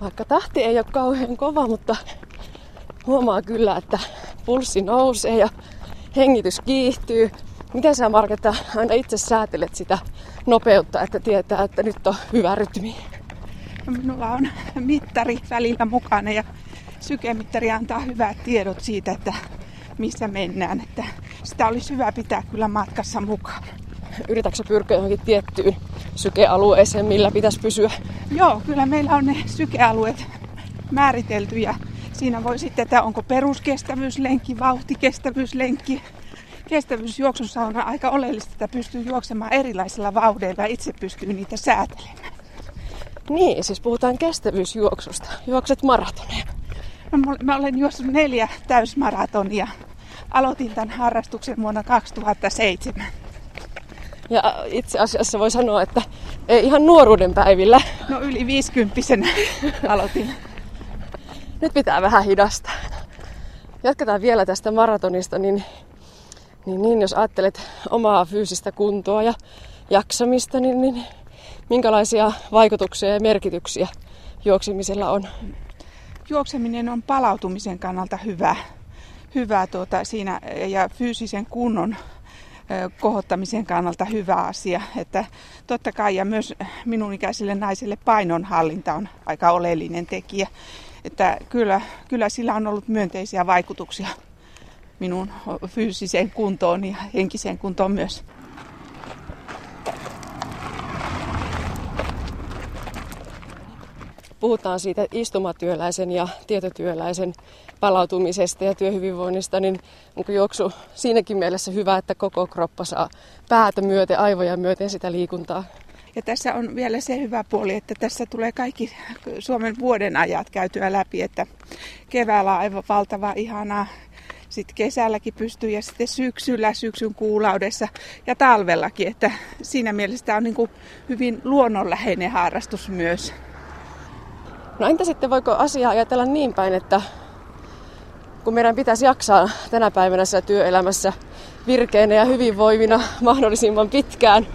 Vaikka tahti ei ole kauhean kova, mutta huomaa kyllä, että pulssi nousee ja hengitys kiihtyy. Miten sä Marketta aina itse säätelet sitä nopeutta, että tietää, että nyt on hyvä rytmi? Minulla on mittari välillä mukana ja sykemittari antaa hyvät tiedot siitä, että missä mennään. Että sitä olisi hyvä pitää kyllä matkassa mukaan. Yritätkö pyrkiä johonkin tiettyyn sykealueeseen, millä pitäisi pysyä? Joo, kyllä meillä on ne sykealueet määritelty ja siinä voi sitten, että onko peruskestävyyslenkki, vauhtikestävyyslenkki. Kestävyysjuoksussa on aika oleellista, että pystyy juoksemaan erilaisilla vauhdeilla ja itse pystyy niitä säätelemään. Niin, siis puhutaan kestävyysjuoksusta. Juokset maratoneja. No, mä olen juossut neljä täysmaratonia. Aloitin tämän harrastuksen vuonna 2007. Ja itse asiassa voi sanoa, että ei ihan nuoruuden päivillä. No yli 50 aloitin. Nyt pitää vähän hidastaa. Jatketaan vielä tästä maratonista, niin, niin, niin jos ajattelet omaa fyysistä kuntoa ja jaksamista, niin, niin minkälaisia vaikutuksia ja merkityksiä juoksemisella on? Juokseminen on palautumisen kannalta hyvä, hyvä tuota, siinä ja fyysisen kunnon kohottamisen kannalta hyvä asia. Että totta kai ja myös minun ikäiselle naiselle painonhallinta on aika oleellinen tekijä. Että kyllä, kyllä sillä on ollut myönteisiä vaikutuksia minun fyysiseen kuntoon ja henkiseen kuntoon myös. Puhutaan siitä istumatyöläisen ja tietotyöläisen palautumisesta ja työhyvinvoinnista, niin onko juoksu siinäkin mielessä hyvä, että koko kroppa saa päätä myöten, aivoja myöten sitä liikuntaa? Ja tässä on vielä se hyvä puoli, että tässä tulee kaikki Suomen vuoden ajat käytyä läpi, että keväällä on aivan valtava ihanaa sitten kesälläkin pystyy ja sitten syksyllä, syksyn kuulaudessa ja talvellakin. Että siinä mielessä tämä on niin kuin hyvin luonnonläheinen harrastus myös. No entä sitten voiko asiaa ajatella niin päin, että kun meidän pitäisi jaksaa tänä päivänä työelämässä virkeänä ja hyvinvoivina mahdollisimman pitkään,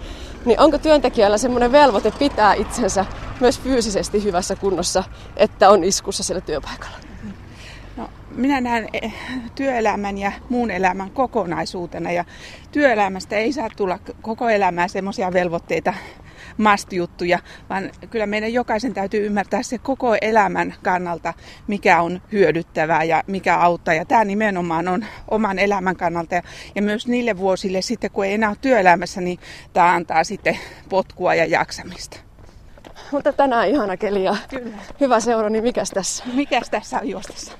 niin onko työntekijällä semmoinen velvoite pitää itsensä myös fyysisesti hyvässä kunnossa, että on iskussa siellä työpaikalla? No, minä näen eh, työelämän ja muun elämän kokonaisuutena ja työelämästä ei saa tulla koko elämää semmoisia velvoitteita must-juttuja, vaan kyllä meidän jokaisen täytyy ymmärtää se koko elämän kannalta, mikä on hyödyttävää ja mikä auttaa. Ja tämä nimenomaan on oman elämän kannalta ja, ja myös niille vuosille sitten, kun ei enää ole työelämässä, niin tämä antaa sitten potkua ja jaksamista. Mutta tänään ihana keli ja Kyllä. hyvä seura, niin mikäs tässä? Mikäs tässä on juostessa?